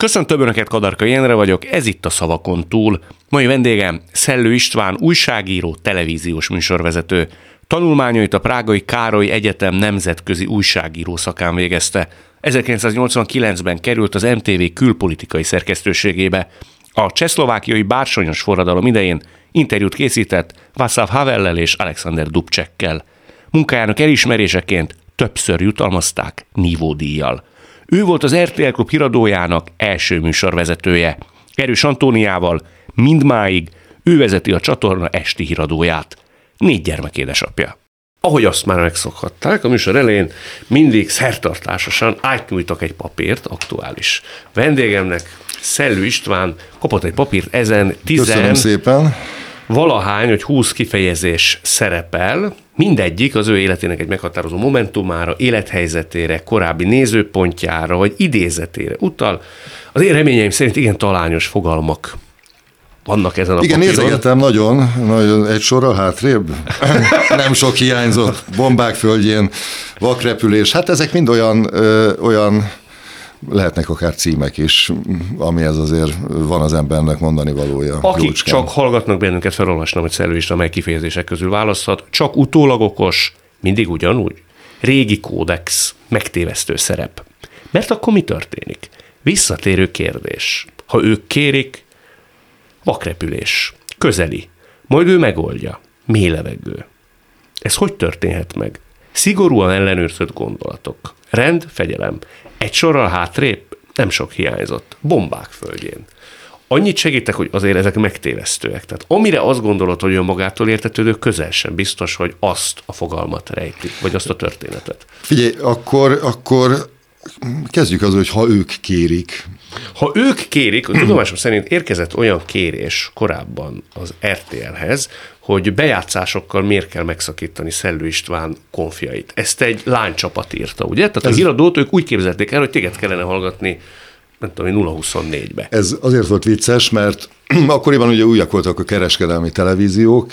Köszöntöm Önöket, Kadarka Jenre vagyok, ez itt a Szavakon túl. Mai vendégem Szellő István, újságíró, televíziós műsorvezető. Tanulmányait a Prágai Károly Egyetem nemzetközi újságíró szakán végezte. 1989-ben került az MTV külpolitikai szerkesztőségébe. A csehszlovákiai bársonyos forradalom idején interjút készített Václav Havellel és Alexander Dubcsekkel. Munkájának elismeréseként többször jutalmazták nívódíjjal. Ő volt az RTL Klub híradójának első műsorvezetője. Erős Antóniával mindmáig ő vezeti a csatorna esti híradóját. Négy gyermek édesapja. Ahogy azt már megszokhatták, a műsor elején mindig szertartásosan átnyújtok egy papírt, aktuális vendégemnek, Szellő István kapott egy papírt, ezen tizen szépen. valahány, hogy 20 kifejezés szerepel, mindegyik az ő életének egy meghatározó momentumára, élethelyzetére, korábbi nézőpontjára, vagy idézetére utal. Az én reményeim szerint igen talányos fogalmak vannak ezen a Igen, papíron. nézegetem nagyon, nagyon, egy sorral hátrébb. Nem sok hiányzott, bombák földjén, vakrepülés. Hát ezek mind olyan, ö, olyan lehetnek akár címek is, amihez azért van az embernek mondani valója. Akik jócskán. csak hallgatnak bennünket, felolvasnom, hogy Szellő István mely kifejezések közül választhat, csak utólag okos, mindig ugyanúgy. Régi kódex, megtévesztő szerep. Mert akkor mi történik? Visszatérő kérdés. Ha ők kérik, vakrepülés, közeli, majd ő megoldja, mély levegő. Ez hogy történhet meg? Szigorúan ellenőrzött gondolatok. Rend, fegyelem. Egy sorral hátrébb nem sok hiányzott. Bombák földjén. Annyit segítek, hogy azért ezek megtévesztőek. Tehát amire azt gondolod, hogy magától értetődő, közel sem biztos, hogy azt a fogalmat rejti, vagy azt a történetet. Figyelj, akkor, akkor kezdjük az, hogy ha ők kérik. Ha ők kérik, a tudomásom szerint érkezett olyan kérés korábban az RTL-hez, hogy bejátszásokkal miért kell megszakítani Szellő István konfiait. Ezt egy lánycsapat írta, ugye? Tehát Ez... a híradót ők úgy képzelték el, hogy téged kellene hallgatni nem tudom, 0-24-be. Ez azért volt vicces, mert akkoriban ugye újak voltak a kereskedelmi televíziók,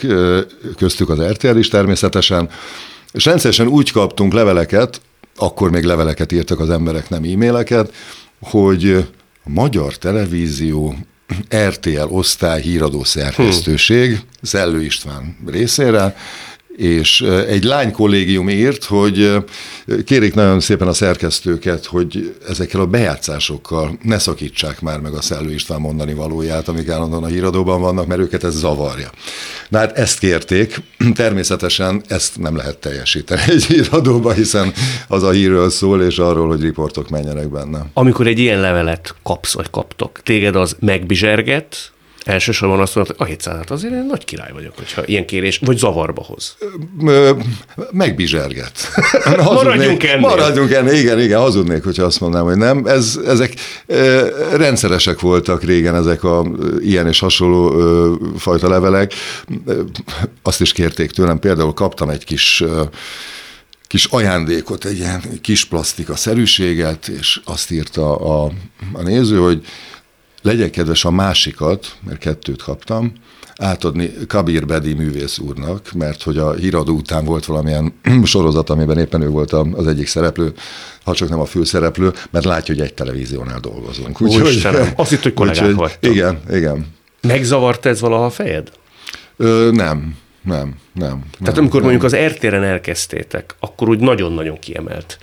köztük az RTL is természetesen, és rendszeresen úgy kaptunk leveleket, akkor még leveleket írtak az emberek, nem e-maileket, hogy a magyar televízió RTL osztály híradó szerkesztőség, hm. Szellő István részére, és egy lány kollégium írt, hogy kérik nagyon szépen a szerkesztőket, hogy ezekkel a bejátszásokkal ne szakítsák már meg a Szellő István mondani valóját, amik állandóan a híradóban vannak, mert őket ez zavarja. Na hát ezt kérték, természetesen ezt nem lehet teljesíteni egy híradóban, hiszen az a hírről szól, és arról, hogy riportok menjenek benne. Amikor egy ilyen levelet kapsz, vagy kaptok, téged az megbizserget, elsősorban azt mondod, hogy a 700 hát azért én nagy király vagyok, hogyha ilyen kérés, vagy zavarba hoz. Megbizserget. maradjunk ennél. Maradjunk ennél, igen, igen, hazudnék, hogyha azt mondanám, hogy nem. Ez, ezek rendszeresek voltak régen ezek a ilyen és hasonló fajta levelek. Azt is kérték tőlem, például kaptam egy kis kis ajándékot, egy ilyen kis plastika szerűséget, és azt írta a, a néző, hogy legyen kedves a másikat, mert kettőt kaptam, átadni Kabir Bedi művész úrnak, mert hogy a híradó után volt valamilyen sorozat, amiben éppen ő volt az egyik szereplő, ha csak nem a főszereplő, mert látja, hogy egy televíziónál dolgozunk. Úgyhogy, azt itt, hogy kollégák vagytok. Igen, igen. Megzavart ez valaha a fejed? Ö, nem, nem, nem. Tehát nem, amikor nem. mondjuk az RT-ren elkezdtétek, akkor úgy nagyon-nagyon kiemelt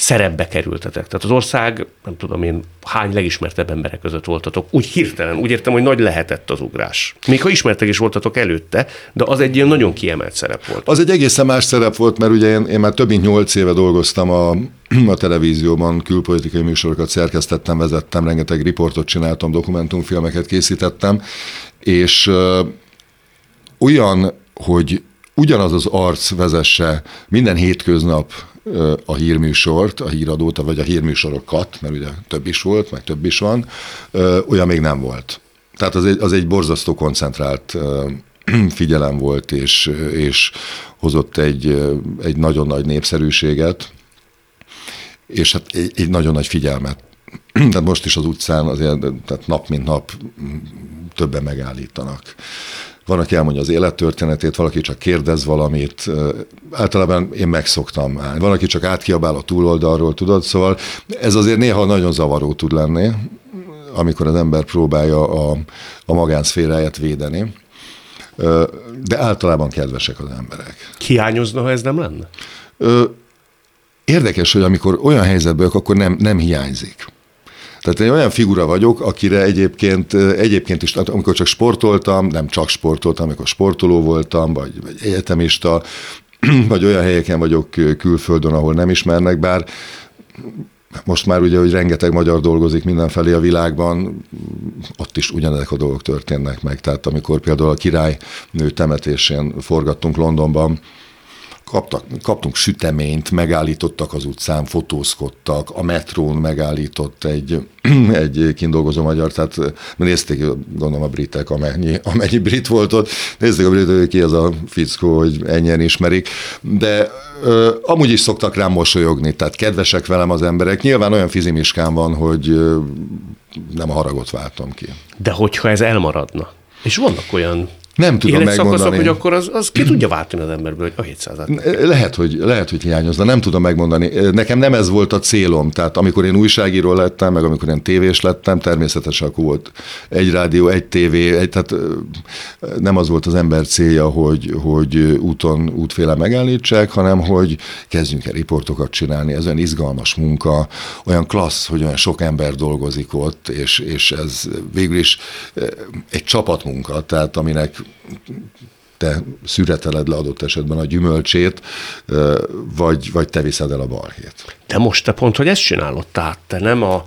szerepbe kerültetek. Tehát az ország, nem tudom én, hány legismertebb emberek között voltatok. Úgy hirtelen, úgy értem, hogy nagy lehetett az ugrás. Még ha ismertek is voltatok előtte, de az egy ilyen nagyon kiemelt szerep volt. Az egy egészen más szerep volt, mert ugye én, én már több mint nyolc éve dolgoztam a, a televízióban, külpolitikai műsorokat szerkesztettem, vezettem, rengeteg riportot csináltam, dokumentumfilmeket készítettem, és ö, olyan, hogy ugyanaz az arc vezesse minden hétköznap a hírműsort, a híradót, vagy a hírműsorokat, mert ugye több is volt, meg több is van, olyan még nem volt. Tehát az egy, az egy borzasztó koncentrált figyelem volt, és, és hozott egy, egy nagyon nagy népszerűséget, és hát egy, egy nagyon nagy figyelmet. Tehát most is az utcán azért tehát nap mint nap többen megállítanak van, aki elmondja az élettörténetét, valaki csak kérdez valamit, általában én megszoktam állni. Van, aki csak átkiabál a túloldalról, tudod, szóval ez azért néha nagyon zavaró tud lenni, amikor az ember próbálja a, a magánszféráját védeni, de általában kedvesek az emberek. Hiányozna, ha ez nem lenne? Érdekes, hogy amikor olyan helyzetben akkor nem, nem hiányzik. Tehát én olyan figura vagyok, akire egyébként, egyébként is, amikor csak sportoltam, nem csak sportoltam, amikor sportoló voltam, vagy, vagy egyetemista, vagy olyan helyeken vagyok külföldön, ahol nem ismernek, bár most már ugye, hogy rengeteg magyar dolgozik mindenfelé a világban, ott is ugyanezek a dolgok történnek meg. Tehát amikor például a királynő temetésén forgattunk Londonban, kaptak, kaptunk süteményt, megállítottak az utcán, fotózkodtak, a metrón megállított egy, egy kindolgozó magyar, tehát nézték, gondolom a britek, amennyi, amennyi brit volt ott, nézték a britek, hogy ki ez a fickó, hogy ennyien ismerik, de ö, amúgy is szoktak rám mosolyogni, tehát kedvesek velem az emberek. Nyilván olyan fizimiskán van, hogy ö, nem a haragot váltam ki. De hogyha ez elmaradna, és vannak olyan nem tudom megmondani. hogy akkor az, az ki tudja váltani az emberből, hogy a 700 Lehet, hogy, lehet, hogy hiányozna, nem tudom megmondani. Nekem nem ez volt a célom, tehát amikor én újságíró lettem, meg amikor én tévés lettem, természetesen akkor volt egy rádió, egy tévé, egy, tehát nem az volt az ember célja, hogy, hogy úton, útféle megállítsák, hanem hogy kezdjünk el riportokat csinálni, ez olyan izgalmas munka, olyan klassz, hogy olyan sok ember dolgozik ott, és, és ez végül is egy csapatmunka, tehát aminek te szüreteled le adott esetben a gyümölcsét, vagy, vagy te viszed el a balhét. De most te pont, hogy ezt csinálod, tehát te nem a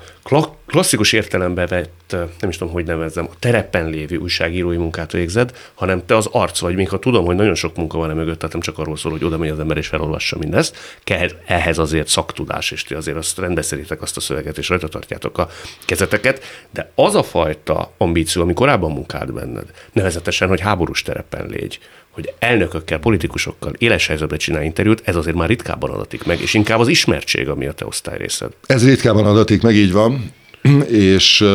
klasszikus értelembe vett, nem is tudom, hogy nevezzem, a terepen lévő újságírói munkát végzed, hanem te az arc vagy, még ha tudom, hogy nagyon sok munka van e mögött, tehát nem csak arról szól, hogy oda megy az ember és felolvassa mindezt, kell ehhez azért szaktudás, és ti azért azt rendbeszeritek azt a szöveget, és rajta tartjátok a kezeteket, de az a fajta ambíció, ami korábban munkált benned, nevezetesen, hogy háborús terepen légy, hogy elnökökkel, politikusokkal éles helyzetben csinál interjút, ez azért már ritkábban adatik meg, és inkább az ismertség, ami a te osztályrészed. Ez ritkábban adatik meg, így van, és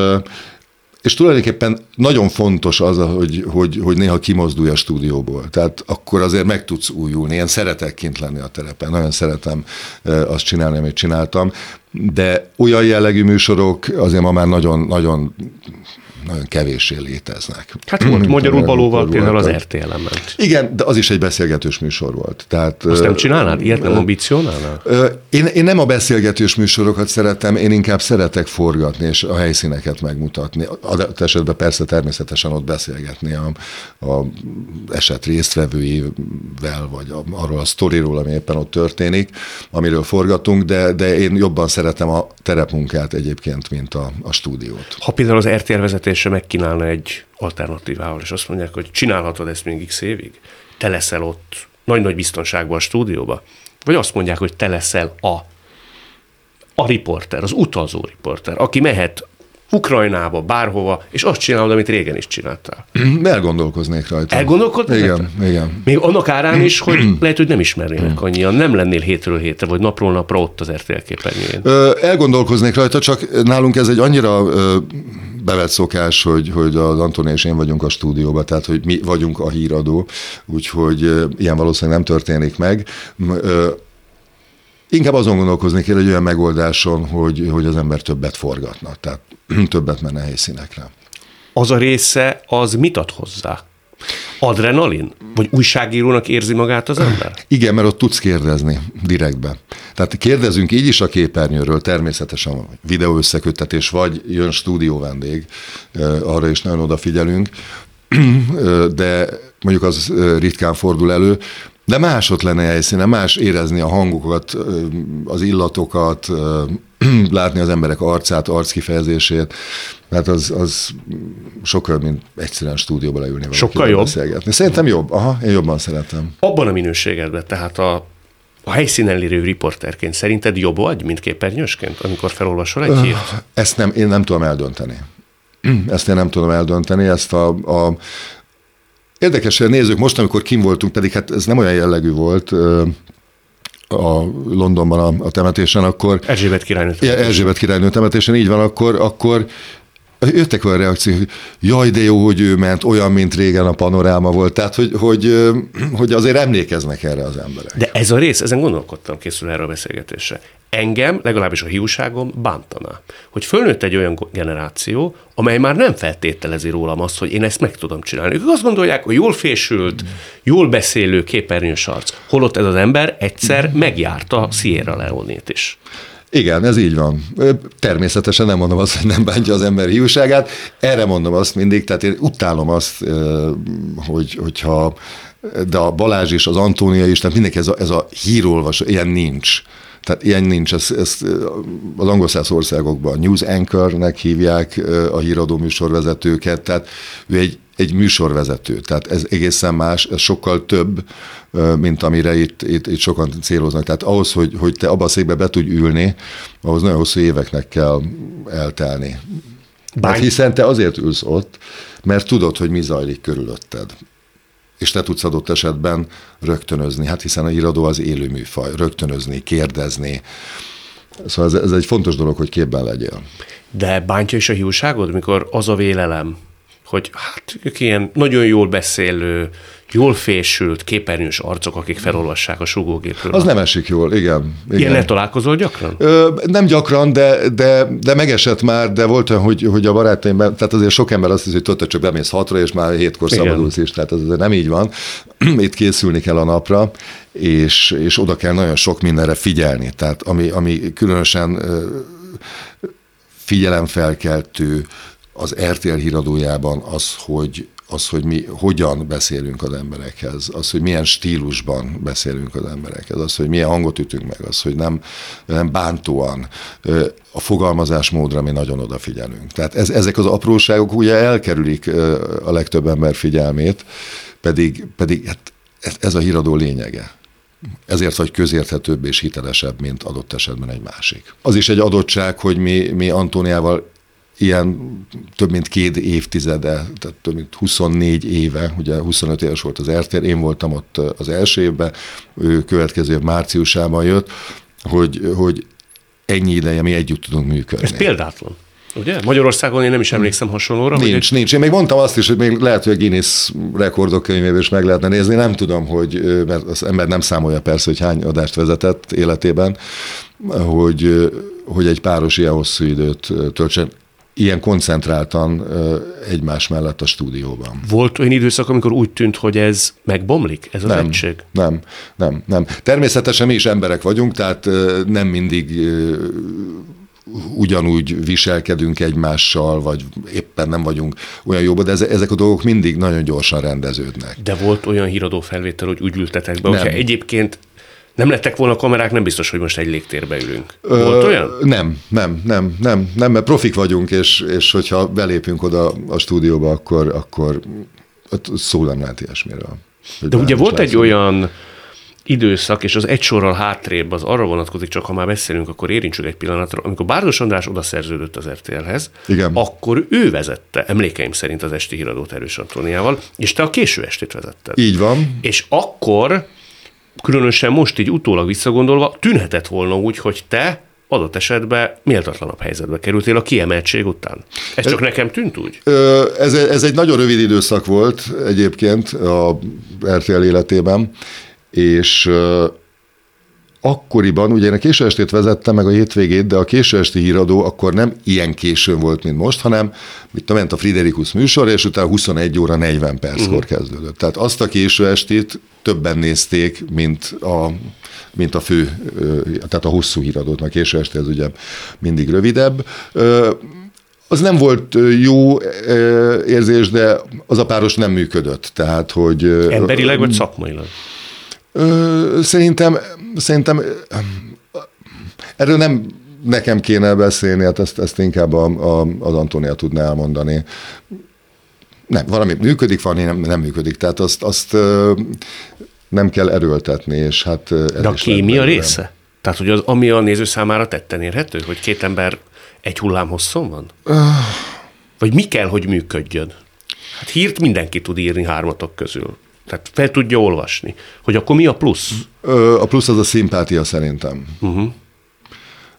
és tulajdonképpen nagyon fontos az, hogy, hogy, hogy néha kimozdulj a stúdióból. Tehát akkor azért meg tudsz újulni. Én szeretek kint lenni a terepen, nagyon szeretem azt csinálni, amit csináltam, de olyan jellegű műsorok azért ma már nagyon, nagyon nagyon kevéssé léteznek. Hát volt magyarul valóval például az RTL ment. Igen, de az is egy beszélgetős műsor volt. Tehát, Azt nem csinálnád? Ilyet nem ambicionálnál? Én, én nem a beszélgetős műsorokat szeretem, én inkább szeretek forgatni és a helyszíneket megmutatni. Adott esetben persze természetesen ott beszélgetni a, a eset résztvevőivel, vagy a, arról a sztoriról, ami éppen ott történik, amiről forgatunk, de, de én jobban szeretem a terepmunkát egyébként, mint a, a stúdiót. Ha például az RTL vezetés vezetése megkínálna egy alternatívával, és azt mondják, hogy csinálhatod ezt még x évig, te leszel ott nagy-nagy biztonságban a stúdióba, vagy azt mondják, hogy te leszel a, a riporter, az utazó riporter, aki mehet Ukrajnába, bárhova, és azt csinálod, amit régen is csináltál. Elgondolkoznék rajta. Elgondolkodnék Igen, rajta? igen. Még annak árán is, hogy lehet, hogy nem ismernének annyian, nem lennél hétről hétre, vagy napról napra ott az RTL képernyőjén. Elgondolkoznék rajta, csak nálunk ez egy annyira bevett szokás, hogy, hogy az Antoni és én vagyunk a stúdióban, tehát hogy mi vagyunk a híradó, úgyhogy ilyen valószínűleg nem történik meg. Inkább azon gondolkozni kell egy olyan megoldáson, hogy, hogy az ember többet forgatna, tehát többet menne helyszínekre. Az a része, az mit ad hozzá? Adrenalin? Vagy újságírónak érzi magát az ember? Igen, mert ott tudsz kérdezni direktbe. Tehát kérdezünk így is a képernyőről, természetesen videó összeköttetés, vagy jön stúdió vendég, arra is nagyon odafigyelünk, de mondjuk az ritkán fordul elő, de más ott lenne helyszínen, más érezni a hangokat, az illatokat, látni az emberek arcát, arckifejezését. Hát az, az sokkal, mint egyszerűen stúdióba leülni. Sokkal jobb? Beszélgetni. Szerintem jobb. Aha, én jobban szeretem. Abban a minőségedben, tehát a, a helyszínen lévő riporterként szerinted jobb vagy, mint képernyősként, amikor felolvasol egy hírt? Ezt nem, én nem tudom eldönteni. Ezt én nem tudom eldönteni, ezt a, a Érdekes, hogy nézzük, most, amikor kim voltunk, pedig hát ez nem olyan jellegű volt, a Londonban a, a temetésen, akkor... Erzsébet királynő temetésen. Erzsébet királynő temetésen, így van, akkor, akkor jöttek olyan reakciók, hogy jaj, de jó, hogy ő ment, olyan, mint régen a panoráma volt. Tehát, hogy, hogy, hogy azért emlékeznek erre az emberek. De ez a rész, ezen gondolkodtam készül erre a beszélgetésre. Engem, legalábbis a hiúságom bántaná. Hogy fölnőtt egy olyan generáció, amely már nem feltételezi rólam azt, hogy én ezt meg tudom csinálni. Ők azt gondolják, hogy jól fésült, jól beszélő, képernyős arc. Holott ez az ember egyszer megjárta Sierra Leone-t is. Igen, ez így van. Természetesen nem mondom azt, hogy nem bántja az ember hiúságát. Erre mondom azt mindig, tehát én utálom azt, hogy, hogyha de a Balázs is, az Antónia is, tehát mindenki ez a, ez a hírolvasó, ilyen nincs. Tehát ilyen nincs, ezt, ezt az angol száz országokban news anchornek hívják a híradó műsorvezetőket, tehát ő egy, egy műsorvezető, tehát ez egészen más, ez sokkal több, mint amire itt, itt, itt sokan céloznak. Tehát ahhoz, hogy, hogy te abba a székbe be tudj ülni, ahhoz nagyon hosszú éveknek kell eltelni. Bány... hiszen te azért ülsz ott, mert tudod, hogy mi zajlik körülötted és te tudsz adott esetben rögtönözni, hát hiszen a iradó az élő műfaj, rögtönözni, kérdezni. Szóval ez, ez egy fontos dolog, hogy képben legyél. De bántja is a hiúságod, mikor az a vélelem, hogy hát ilyen nagyon jól beszélő, jól fésült, képernyős arcok, akik felolvassák a sugógépről. Az nem esik jól, igen. igen. Ilyennel találkozol gyakran? Ö, nem gyakran, de, de, de megesett már, de volt olyan, hogy, hogy a barátaim, tehát azért sok ember azt hiszi, hogy tudta, csak bemész hatra, és már hétkor igen. szabadulsz is, tehát ez nem így van. Itt készülni kell a napra, és, és oda kell nagyon sok mindenre figyelni. Tehát ami, ami különösen figyelemfelkeltő az RTL híradójában az, hogy az, hogy mi hogyan beszélünk az emberekhez, az, hogy milyen stílusban beszélünk az emberekhez, az, hogy milyen hangot ütünk meg, az, hogy nem, nem bántóan, a fogalmazásmódra mi nagyon odafigyelünk. Tehát ez, ezek az apróságok ugye elkerülik a legtöbb ember figyelmét, pedig, pedig hát ez, ez a híradó lényege. Ezért vagy közérthetőbb és hitelesebb, mint adott esetben egy másik. Az is egy adottság, hogy mi, mi Antóniával ilyen több mint két évtizede, tehát több mint 24 éve, ugye 25 éves volt az RTL, én voltam ott az első évben, ő következő év márciusában jött, hogy, hogy ennyi ideje mi együtt tudunk működni. Ez példátlan. Ugye? Magyarországon én nem is emlékszem hasonlóra. Nincs, hogy... nincs. Én még mondtam azt is, hogy még lehet, hogy a Guinness rekordok könyvében is meg lehetne nézni. Nem tudom, hogy, mert az ember nem számolja persze, hogy hány adást vezetett életében, hogy, hogy egy páros ilyen hosszú időt töltsen ilyen koncentráltan egymás mellett a stúdióban. Volt olyan időszak, amikor úgy tűnt, hogy ez megbomlik, ez az nem, egység? Nem, nem, nem. Természetesen mi is emberek vagyunk, tehát nem mindig ugyanúgy viselkedünk egymással, vagy éppen nem vagyunk olyan jóban, de ezek a dolgok mindig nagyon gyorsan rendeződnek. De volt olyan híradó felvétel, hogy úgy ültetek be, hogyha egyébként nem lettek volna kamerák, nem biztos, hogy most egy légtérbe ülünk. Volt olyan? Nem, nem, nem, nem, nem, mert profik vagyunk, és, és hogyha belépünk oda a stúdióba, akkor, akkor szó nem lehet ilyesmiről. De ugye volt egy olyan időszak, és az egy sorral hátrébb az arra vonatkozik, csak ha már beszélünk, akkor érintsük egy pillanatra, amikor Bárdos András oda szerződött az RTL-hez, Igen. akkor ő vezette, emlékeim szerint az esti híradót Erős Antóniával, és te a késő estét vezetted. Így van. És akkor különösen most így utólag visszagondolva, tűnhetett volna úgy, hogy te adott esetben méltatlanabb helyzetbe kerültél a kiemeltség után. Ez csak nekem tűnt úgy? Ez, ez egy nagyon rövid időszak volt egyébként a RTL életében, és akkoriban, ugye én a késő estét vezettem meg a hétvégét, de a késő esti híradó akkor nem ilyen későn volt, mint most, hanem mit ment a Friderikus műsor, és utána 21 óra 40 perckor uh-huh. kezdődött. Tehát azt a késő estét többen nézték, mint a, mint a fő, tehát a hosszú híradót, mert késő este ez ugye mindig rövidebb. Az nem volt jó érzés, de az a páros nem működött. Tehát, hogy... Emberileg vagy szakmailag? Szerintem, szerintem erről nem nekem kéne beszélni, hát ezt, ezt inkább a, a, az Antónia tudná elmondani. Nem, valami működik, valami nem, nem működik. Tehát azt, azt nem kell erőltetni, és hát... De a kémia része? Tehát, hogy az, ami a néző számára tetten érhető, hogy két ember egy hullám hosszon van? Vagy mi kell, hogy működjön? Hát hírt mindenki tud írni hármatok közül. Tehát fel tudja olvasni. Hogy akkor mi a plusz? A plusz az a szimpátia szerintem. Uh-huh.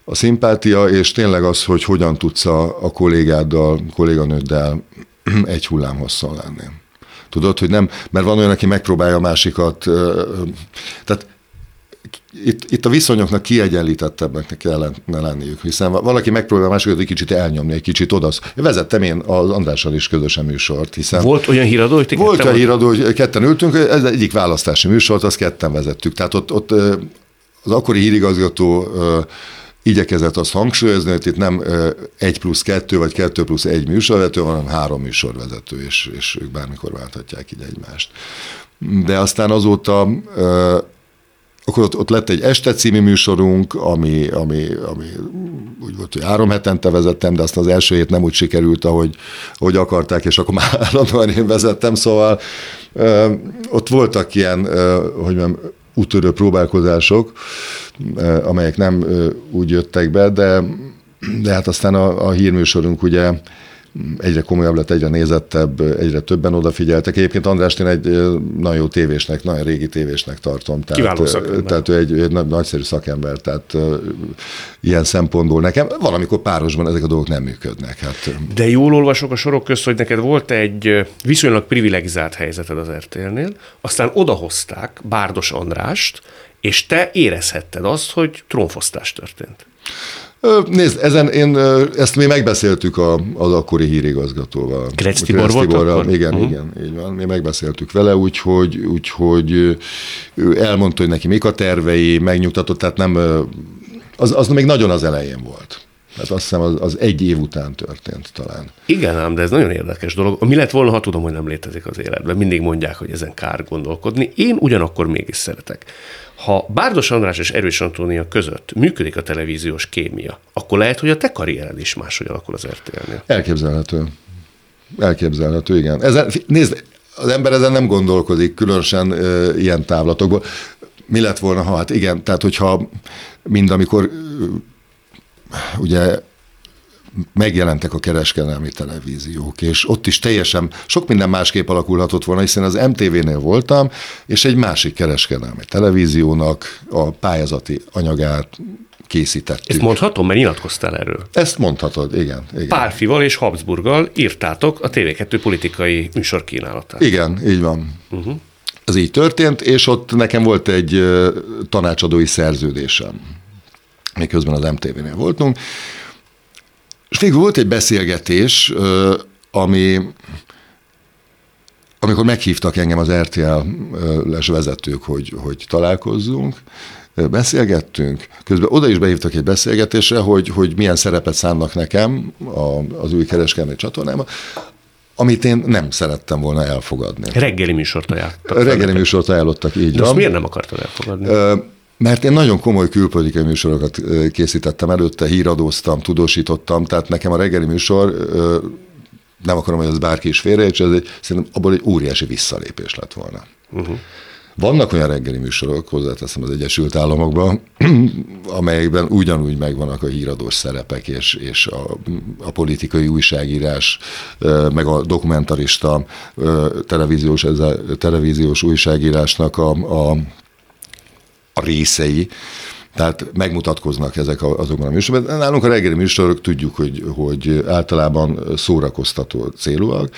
A szimpátia, és tényleg az, hogy hogyan tudsz a, a kollégáddal, kolléganőddel egy hullám hosszon lenni. Tudod, hogy nem, mert van olyan, aki megpróbálja a másikat, tehát itt, itt a viszonyoknak kiegyenlítettebbnek kellene lenniük, hiszen valaki megpróbál másokat egy kicsit elnyomni, egy kicsit odasz. Vezettem én az Andrással is közösen műsort, hiszen... Volt olyan híradó, hogy Volt olyan híradó, hogy ketten ültünk, ez egyik választási műsort, azt ketten vezettük. Tehát ott, ott az akkori hírigazgató igyekezett azt hangsúlyozni, hogy itt nem egy plusz kettő, vagy kettő plusz egy műsorvezető, hanem három műsorvezető, és, és ők bármikor válthatják így egymást. De aztán azóta akkor ott, ott lett egy este című műsorunk, ami, ami, ami úgy volt, hogy három hetente vezettem, de aztán az első hét nem úgy sikerült, ahogy, ahogy akarták, és akkor már állandóan én vezettem, szóval ö, ott voltak ilyen, ö, hogy mondjam, útörő próbálkozások, amelyek nem úgy jöttek be, de, de hát aztán a, a hírműsorunk ugye egyre komolyabb lett, egyre nézettebb, egyre többen odafigyeltek. Egyébként Andrást én egy nagyon jó tévésnek, nagyon régi tévésnek tartom. Tehát, Kiváló szakember. Tehát ő egy, egy nagyszerű szakember, tehát ilyen szempontból nekem valamikor párosban ezek a dolgok nem működnek. Hát. De jól olvasok a sorok közt, hogy neked volt egy viszonylag privilegizált helyzeted az RTL-nél, aztán odahozták Bárdos Andrást, és te érezhetted azt, hogy trónfosztás történt. Nézd, ezen én, ezt mi megbeszéltük a, az akkori hírigazgatóval. Kretz Tibor volt akkor? Igen, uh-huh. igen, így van. Mi megbeszéltük vele, úgyhogy, úgyhogy elmondta, hogy neki mik a tervei, megnyugtatott, tehát nem, az, az még nagyon az elején volt. Hát azt hiszem az, az egy év után történt talán. Igen ám, de ez nagyon érdekes dolog. Mi lett volna, ha tudom, hogy nem létezik az életben? Mindig mondják, hogy ezen kár gondolkodni. Én ugyanakkor mégis szeretek. Ha Bárdos András és Erős Antónia között működik a televíziós kémia, akkor lehet, hogy a te karriered is máshogy alakul az RTL-nél. Elképzelhető. Elképzelhető, igen. Ezen, nézd, az ember ezen nem gondolkodik, különösen e, ilyen távlatokból. Mi lett volna, ha hát igen, tehát hogyha mind amikor ugye megjelentek a kereskedelmi televíziók, és ott is teljesen sok minden másképp alakulhatott volna, hiszen az MTV-nél voltam, és egy másik kereskedelmi televíziónak a pályázati anyagát készítettük. Ezt mondhatom, mert nyilatkoztál erről. Ezt mondhatod, igen. igen. Párfival és Habsburggal írtátok a TV2 politikai műsorkínálatát. Igen, így van. Uh-huh. Ez így történt, és ott nekem volt egy tanácsadói szerződésem. Miközben az MTV-nél voltunk, és végül volt egy beszélgetés, ami amikor meghívtak engem az RTL-les vezetők, hogy, hogy találkozzunk, beszélgettünk, közben oda is behívtak egy beszélgetésre, hogy, hogy milyen szerepet szánnak nekem a, az új kereskedelmi csatornába, amit én nem szerettem volna elfogadni. Reggeli műsort ajánlottak. Reggeli műsort ajánlottak, így De van. miért nem akartad elfogadni? Mert én nagyon komoly külpolitikai műsorokat készítettem előtte, híradóztam, tudósítottam, tehát nekem a reggeli műsor, nem akarom, hogy az bárki is félreértse, ez egy, szerintem abból egy óriási visszalépés lett volna. Uh-huh. Vannak olyan reggeli műsorok, hozzáteszem az Egyesült Államokban, amelyekben ugyanúgy megvannak a híradós szerepek, és, és a, a politikai újságírás, meg a dokumentarista televíziós, ez a televíziós újságírásnak a a részei, tehát megmutatkoznak ezek azokban a műsorokban. Nálunk a reggeli műsorok tudjuk, hogy, hogy általában szórakoztató célúak.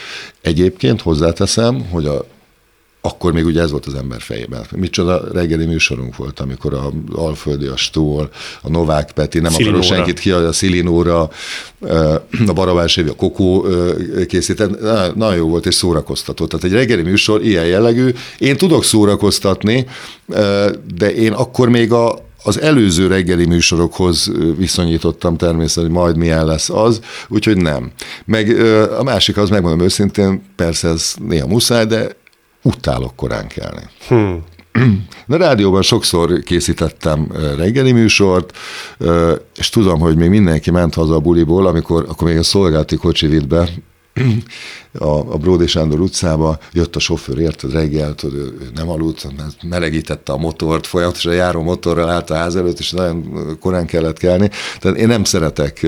Egyébként hozzáteszem, hogy a akkor még ugye ez volt az ember fejében. Micsoda reggeli műsorunk volt, amikor a Alföldi, a Stól, a Novák Peti, nem akarok senkit ki, a Szilinóra, a Barabás Évi, a Kokó készített, nagyon jó volt és szórakoztató. Tehát egy reggeli műsor ilyen jellegű. Én tudok szórakoztatni, de én akkor még a, az előző reggeli műsorokhoz viszonyítottam természetesen, hogy majd milyen lesz az, úgyhogy nem. Meg a másik az, megmondom őszintén, persze ez néha muszáj, de utálok korán kelni. Hmm. De rádióban sokszor készítettem reggeli műsort, és tudom, hogy még mindenki ment haza a buliból, amikor akkor még a szolgálati kocsi vitt be, a, a Bródi Sándor utcába, jött a sofőr, érted reggel, tudod, ő nem aludt, melegítette a motort, folyamatosan járó motorral állt a ház előtt, és nagyon korán kellett kelni. Tehát én nem szeretek,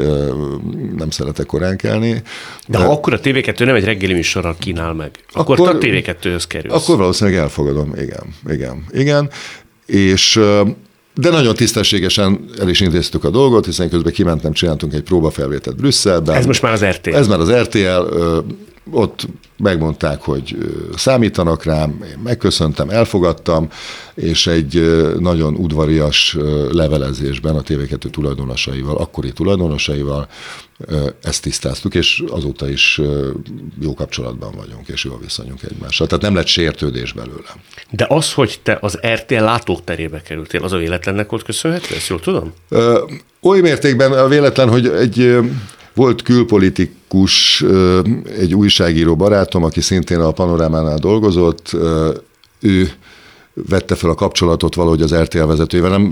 nem szeretek korán kelni. De ha akkor a TV2 nem egy reggeli műsorral kínál meg, akkor, akkor a TV2-höz kerülsz. Akkor valószínűleg elfogadom, igen, igen, igen. És de nagyon tisztességesen el is intéztük a dolgot, hiszen közben kimentem, csináltunk egy próbafelvételt Brüsszelben. Ez most már az RTL. Ez már az RTL. ott megmondták, hogy számítanak rám, én megköszöntem, elfogadtam, és egy nagyon udvarias levelezésben a TV2 tulajdonosaival, akkori tulajdonosaival ezt tisztáztuk, és azóta is jó kapcsolatban vagyunk, és jó viszonyunk egymással. Tehát nem lett sértődés belőle. De az, hogy te az RTL látóterébe kerültél, az a véletlennek volt köszönhető, ezt jól tudom? Oly mértékben a véletlen, hogy egy volt külpolitikus, egy újságíró barátom, aki szintén a panorámánál dolgozott, ő vette fel a kapcsolatot valahogy az RTL vezetőjével, nem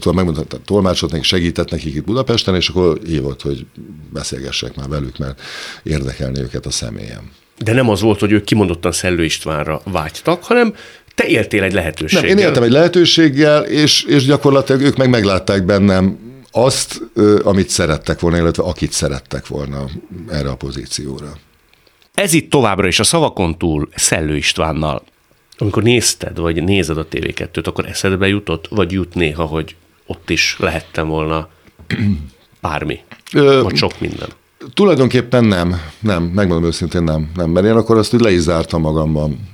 tudom, megmondta, tolmácsot neki, segített nekik itt Budapesten, és akkor hívott, hogy beszélgessek már velük, mert érdekelni őket a személyem. De nem az volt, hogy ők kimondottan Szellő Istvánra vágytak, hanem te éltél egy lehetőséggel. Nem, én éltem egy lehetőséggel, és, és gyakorlatilag ők meg meglátták bennem azt, amit szerettek volna, illetve akit szerettek volna erre a pozícióra. Ez itt továbbra is a szavakon túl Szellő Istvánnal. Amikor nézted, vagy nézed a TV2-t, akkor eszedbe jutott, vagy jut néha, hogy ott is lehettem volna bármi, Ö, vagy sok minden? Tulajdonképpen nem, nem, megmondom őszintén nem, nem, mert én akkor azt úgy le is zártam magamban.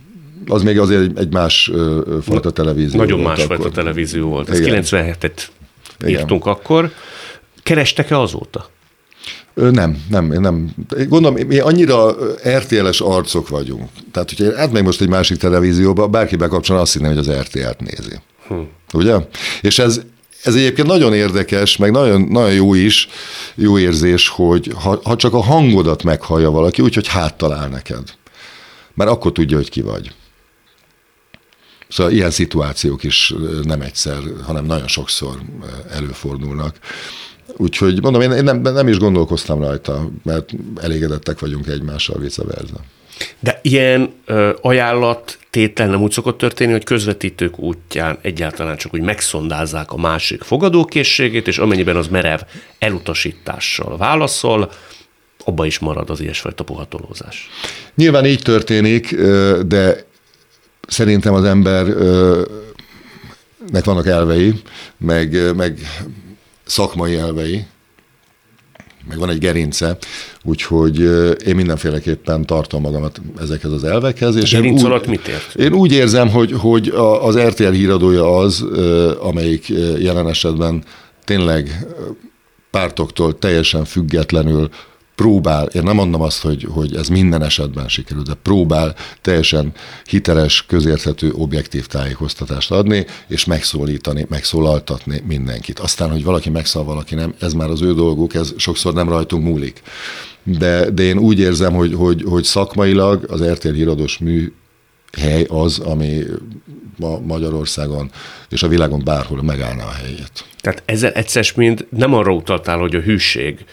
Az még azért egy, egy más fajta televízió Nagyon volt más akkor. fajta televízió volt. Ez 97-et írtunk Igen. akkor. Kerestek-e azóta? Nem, nem, nem. Gondolom, mi annyira RTL-es arcok vagyunk. Tehát, hogyha átmegy most egy másik televízióba, bárki bekapcsol, azt hinné, hogy az RTL-t nézi. Hm. Ugye? És ez, ez egyébként nagyon érdekes, meg nagyon, nagyon jó is, jó érzés, hogy ha, ha csak a hangodat meghallja valaki, úgyhogy háttalál neked. Mert akkor tudja, hogy ki vagy. Szóval ilyen szituációk is nem egyszer, hanem nagyon sokszor előfordulnak. Úgyhogy mondom, én, én nem, nem is gondolkoztam rajta, mert elégedettek vagyunk egymással, vice versa. De ilyen ö, ajánlat tétel nem úgy szokott történni, hogy közvetítők útján egyáltalán csak úgy megszondázzák a másik fogadókészségét, és amennyiben az merev elutasítással válaszol, abba is marad az ilyesfajta puhatolózás. Nyilván így történik, de szerintem az embernek vannak elvei, meg, meg szakmai elvei, meg van egy gerince, úgyhogy én mindenféleképpen tartom magamat ezekhez az elvekhez. És Gerinc alatt mit ért? Én úgy érzem, hogy, hogy az RTL híradója az, amelyik jelen esetben tényleg pártoktól teljesen függetlenül próbál, én nem mondom azt, hogy, hogy ez minden esetben sikerül, de próbál teljesen hiteles, közérthető, objektív tájékoztatást adni, és megszólítani, megszólaltatni mindenkit. Aztán, hogy valaki megszól, valaki nem, ez már az ő dolguk, ez sokszor nem rajtunk múlik. De, de én úgy érzem, hogy, hogy, hogy szakmailag az RTL híradós mű hely az, ami ma Magyarországon és a világon bárhol megállná a helyét. Tehát ezzel egyszer mind nem arra utaltál, hogy a hűség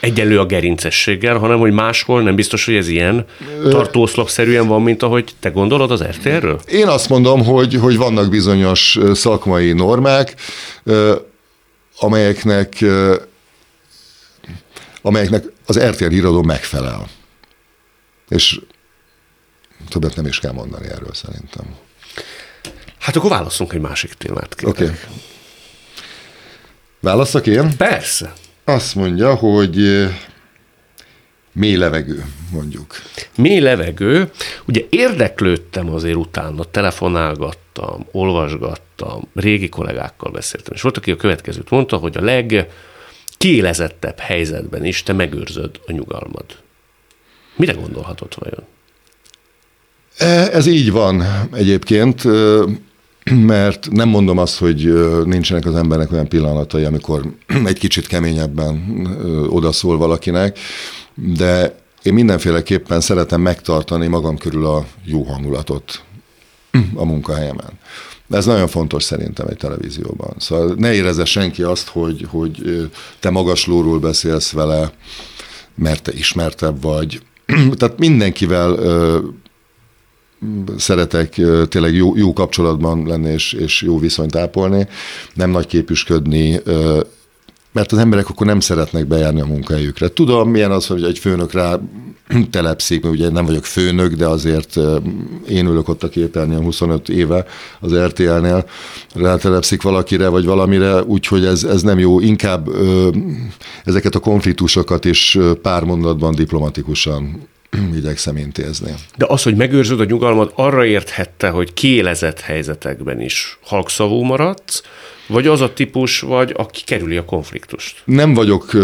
egyenlő a gerincességgel, hanem hogy máshol nem biztos, hogy ez ilyen tartószlagszerűen van, mint ahogy te gondolod az RTL-ről? Én azt mondom, hogy, hogy vannak bizonyos szakmai normák, amelyeknek, amelyeknek az RTL híradó megfelel. És többet nem is kell mondani erről szerintem. Hát akkor válaszunk egy másik témát. Oké. Okay. Válaszok én? Persze. Azt mondja, hogy mély levegő, mondjuk. Mély levegő. Ugye érdeklődtem azért utána, telefonálgattam, olvasgattam, régi kollégákkal beszéltem, és volt, aki a következőt mondta, hogy a legkiélezettebb helyzetben is te megőrzöd a nyugalmad. Mire gondolhatott vajon? E, ez így van egyébként mert nem mondom azt, hogy nincsenek az embernek olyan pillanatai, amikor egy kicsit keményebben odaszól valakinek, de én mindenféleképpen szeretem megtartani magam körül a jó hangulatot a munkahelyemen. Ez nagyon fontos szerintem egy televízióban. Szóval ne érezze senki azt, hogy, hogy te magaslóról beszélsz vele, mert te ismertebb vagy. Tehát mindenkivel szeretek tényleg jó, jó kapcsolatban lenni és, és jó viszonyt ápolni, nem nagy képüsködni, mert az emberek akkor nem szeretnek bejárni a munkahelyükre. Tudom, milyen az, hogy egy főnök rá telepszik, mert ugye nem vagyok főnök, de azért én ülök ott a képernyőn 25 éve az RTL-nél, rátelepszik valakire vagy valamire, úgyhogy ez, ez nem jó. Inkább ezeket a konfliktusokat is pár mondatban diplomatikusan igyekszem intézni. De az, hogy megőrzöd a nyugalmat, arra érthette, hogy kiélezett helyzetekben is halkszavú maradsz, vagy az a típus vagy, aki kerüli a konfliktust? Nem vagyok uh,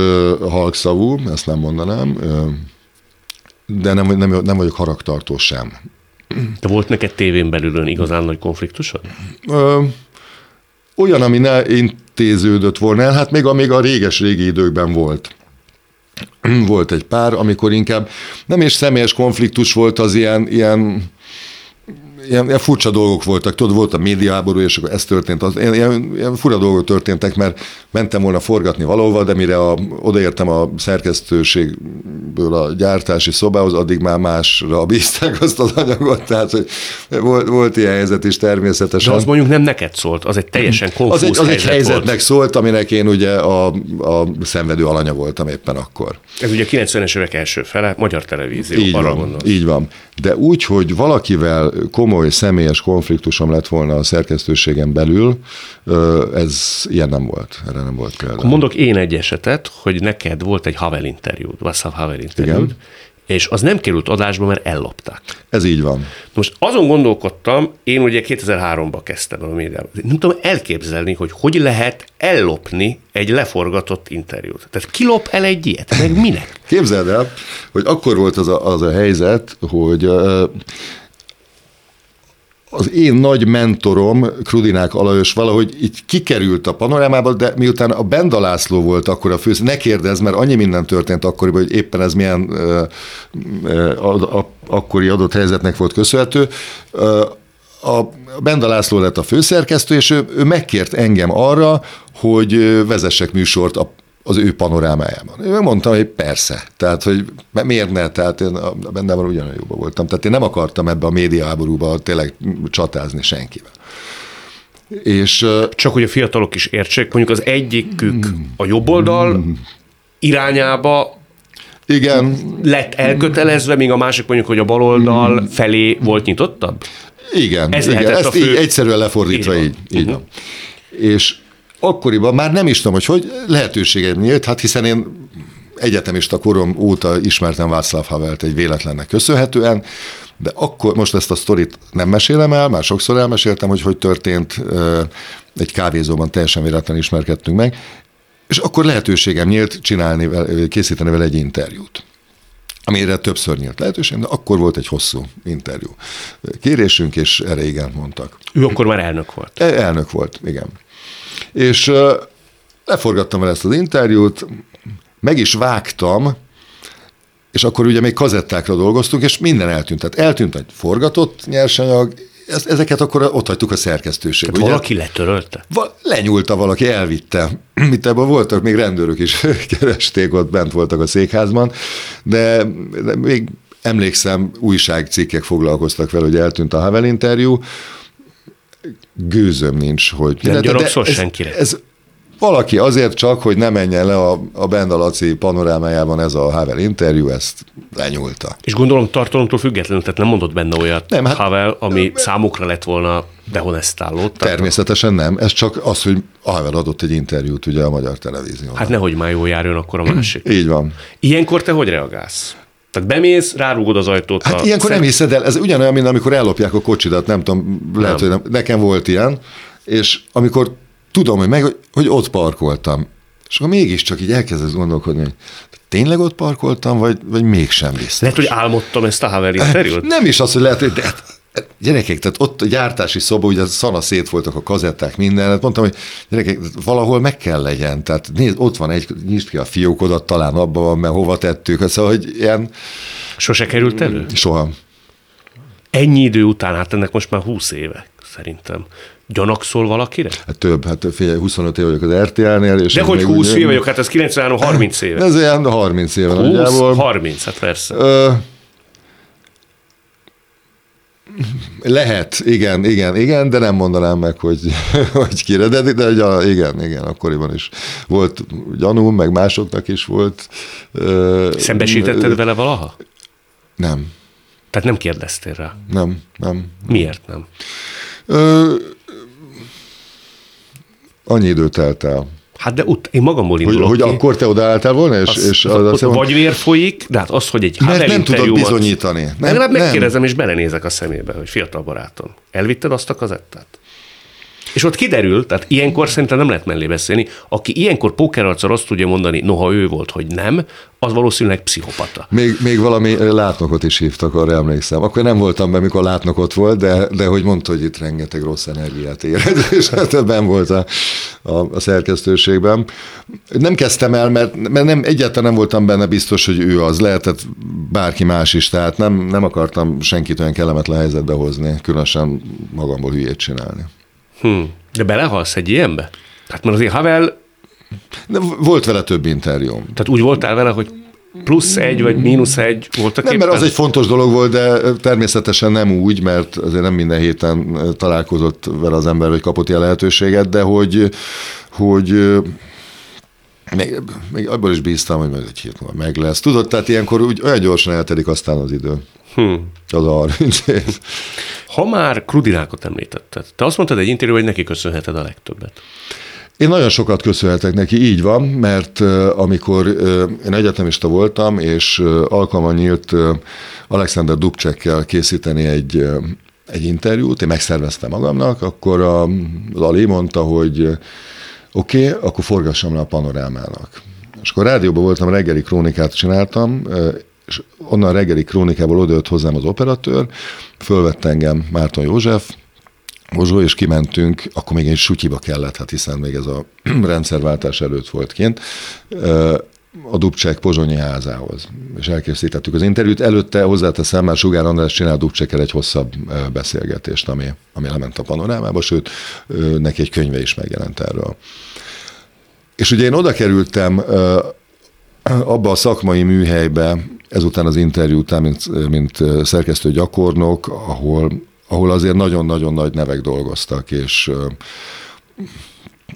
halkszavú, ezt nem mondanám, uh, de nem, nem, nem vagyok haragtartó sem. De volt neked tévén belülön igazán nagy konfliktusod? Uh, olyan, ami ne intéződött volna el, hát még a, még a réges-régi időkben volt. Volt egy pár, amikor inkább nem is személyes konfliktus volt az ilyen, ilyen ilyen, ilyen furcsa dolgok voltak. Tudod, volt a médiáború, és akkor ez történt. Az, ilyen, ilyen, ilyen fura dolgok történtek, mert mentem volna forgatni valahova, de mire a, odaértem a szerkesztőségből a gyártási szobához, addig már másra bízták azt az anyagot, tehát hogy volt, volt ilyen helyzet is természetesen. De az mondjuk nem neked szólt, az egy teljesen konfúz az egy, az helyzet egy helyzetnek volt. szólt, aminek én ugye a, a szenvedő alanya voltam éppen akkor. Ez ugye a 90-es évek első fele, magyar televízió, Így arra van, gondolsz. így van. De úgy, hogy valakivel komoly személyes konfliktusom lett volna a szerkesztőségen belül, ez ilyen nem volt. Erre nem volt példa. Mondok én egy esetet, hogy neked volt egy Havel interjúd, Václav Havel interjúd, Igen. és az nem került adásba, mert ellopták. Ez így van. Most azon gondolkodtam, én ugye 2003-ban kezdtem a médiában. Nem tudom elképzelni, hogy hogy lehet ellopni egy leforgatott interjút. Tehát ki lop el egy ilyet? Meg minek? Képzeld el, hogy akkor volt az a, az a helyzet, hogy ö, az én nagy mentorom, Krudinák Alajos valahogy így kikerült a panorámába, de miután a Benda László volt akkor a fősz, ne kérdezz, mert annyi minden történt akkoriban, hogy éppen ez milyen ö, ö, a, a, akkori adott helyzetnek volt köszönhető. Ö, a Benda László lett a főszerkesztő, és ő, ő megkért engem arra, hogy vezessek műsort a az ő panorámájában. Ő mondta, hogy persze, tehát, hogy miért ne, tehát én benne van ugyanolyan jóban voltam. Tehát én nem akartam ebbe a médiaháborúba tényleg csatázni senkivel. És Csak hogy a fiatalok is értsék, mondjuk az egyikük a jobb oldal irányába igen, lett elkötelezve, míg a másik mondjuk, hogy a baloldal felé volt nyitottabb? igen, Ez igen ezt a fő- így egyszerűen lefordítva Így van. így, így van. És akkoriban már nem is tudom, hogy hogy lehetőségem nyílt, hát hiszen én egyetemista korom óta ismertem Václav Havelt egy véletlennek köszönhetően, de akkor most ezt a sztorit nem mesélem el, már sokszor elmeséltem, hogy hogy történt, egy kávézóban teljesen véletlen ismerkedtünk meg, és akkor lehetőségem nyílt csinálni, készíteni vele egy interjút amire többször nyílt lehetőség, de akkor volt egy hosszú interjú. Kérésünk, és erre igen mondtak. Ő akkor már elnök volt. E- Elnök volt, igen. És leforgattam el ezt az interjút, meg is vágtam, és akkor ugye még kazettákra dolgoztunk, és minden eltűnt. Tehát eltűnt egy forgatott nyersanyag, ezeket akkor ott hagytuk a szerkesztőségbe. Tehát valaki letörölte? Va- lenyúlta valaki, elvitte. Itt ebben voltak még rendőrök is, keresték, ott bent voltak a székházban, de, de még emlékszem, újságcikkek foglalkoztak vele, hogy eltűnt a Havel interjú. Gőzöm nincs, hogy... Nem de- de gyanakszol ez, senkire? Ez valaki azért csak, hogy ne menjen le a, a Benda Laci panorámájában ez a Havel interjú, ezt lenyúlta. És gondolom tartalomtól függetlenül, tehát nem mondott benne olyat, Nem, nem, hát- Havel, ami számukra lett volna dehonestáló. Természetesen nem, ez csak az, hogy Havel adott egy interjút ugye a magyar televízióban. Hát nehogy már jól járjon akkor a másik. Így van. Ilyenkor te hogy reagálsz? Tehát bemész, rárúgod az ajtót. Hát a ilyenkor szem- nem hiszed el, ez ugyanolyan, mint amikor ellopják a kocsidat, nem tudom, lehet, Nem. hogy nem, nekem volt ilyen, és amikor tudom, hogy meg, hogy, hogy ott parkoltam, és akkor mégiscsak így elkezdesz gondolkodni, hogy tényleg ott parkoltam, vagy, vagy mégsem biztos. Lehet, hogy álmodtam ezt a Havel interjút? Nem is az, hogy lehet, hogy de, hát, gyerekek, tehát ott a gyártási szoba, ugye szana szét voltak a kazetták, minden, hát mondtam, hogy gyerekek, valahol meg kell legyen, tehát nézd, ott van egy, nyisd ki a fiókodat, talán abban van, mert hova tettük, szóval, hogy ilyen Sose került elő? soha. Ennyi idő után, hát ennek most már 20 éve szerintem. Gyanakszol valakire? Hát több, hát figyelj, 25 év vagyok az RTL-nél. És De hogy még 20 úgy- éve vagyok, hát ez 93-30 éve. Ez olyan 30 éve 20, nagyjából. 30, hát persze. Ö, lehet, igen, igen, igen, de nem mondanám meg, hogy, hogy kire, de, de, de igen, igen, akkoriban is volt gyanú, meg másoknak is volt. Ö, Szembesítetted vele valaha? Nem, Tehát nem kérdeztél rá. nem, nem. Miért nem? Ö, annyi idő telt el. Hát de ut- én magamból Hogy, indulok hogy ki. akkor te odaálltál volna, és, az, és az, az, ott mondom, vagy vér folyik, de hát az, hogy egy mert nem tudod bizonyítani. Nem, Legalább megkérdezem, és belenézek a szemébe, hogy fiatal barátom, elvitted azt a kazettát? És ott kiderül, tehát ilyenkor szerintem nem lehet mellé beszélni, aki ilyenkor pókerarccal azt tudja mondani, noha ő volt, hogy nem, az valószínűleg pszichopata. Még, még valami látnokot is hívtak, arra emlékszem. Akkor nem voltam be, mikor látnokot volt, de, de hogy mondta, hogy itt rengeteg rossz energiát érez, és hát ebben volt a, a, a szerkesztőségben. Nem kezdtem el, mert, mert nem, egyáltalán nem voltam benne biztos, hogy ő az. Lehetett bárki más is, tehát nem, nem akartam senkit olyan kellemetlen helyzetbe hozni, különösen magamból hülyét csinálni. Hm. De belehalsz egy ilyenbe? Tehát mert azért Havel, De volt vele több interjúm. tehát úgy voltál vele, hogy plusz egy vagy mínusz egy voltak Nem, mert az egy fontos dolog volt, de természetesen nem úgy, mert azért nem minden héten találkozott vele az ember, vagy kapott ilyen lehetőséget, de hogy, hogy még, még abból is bíztam, hogy majd egy hét múlva meg lesz. Tudod, tehát ilyenkor úgy olyan gyorsan eltelik aztán az idő. Hm. Az a 30 év. Ha már Krudinákot említetted, te azt mondtad egy interjúban, hogy neki köszönheted a legtöbbet. Én nagyon sokat köszönhetek neki, így van, mert amikor én egyetemista voltam, és alkalma nyílt Alexander Dubcsekkel készíteni egy, egy interjút, én megszerveztem magamnak, akkor a, az Ali mondta, hogy oké, okay, akkor forgassam le a panorámának. És akkor rádióban voltam, reggeli krónikát csináltam, és onnan reggeli krónikából odajött hozzám az operatőr, fölvett engem Márton József, Mozsó, és kimentünk, akkor még egy sutyiba kellett, hát hiszen még ez a rendszerváltás előtt volt kint, a Dubcsek pozsonyi házához, és elkészítettük az interjút. Előtte hozzáteszem, már Sugár András csinál Dubcsekkel egy hosszabb beszélgetést, ami, ami lement a panorámába, sőt, neki egy könyve is megjelent erről. És ugye én oda kerültem abba a szakmai műhelybe, ezután az interjú után, mint, mint szerkesztő gyakornok, ahol ahol azért nagyon-nagyon nagy nevek dolgoztak, és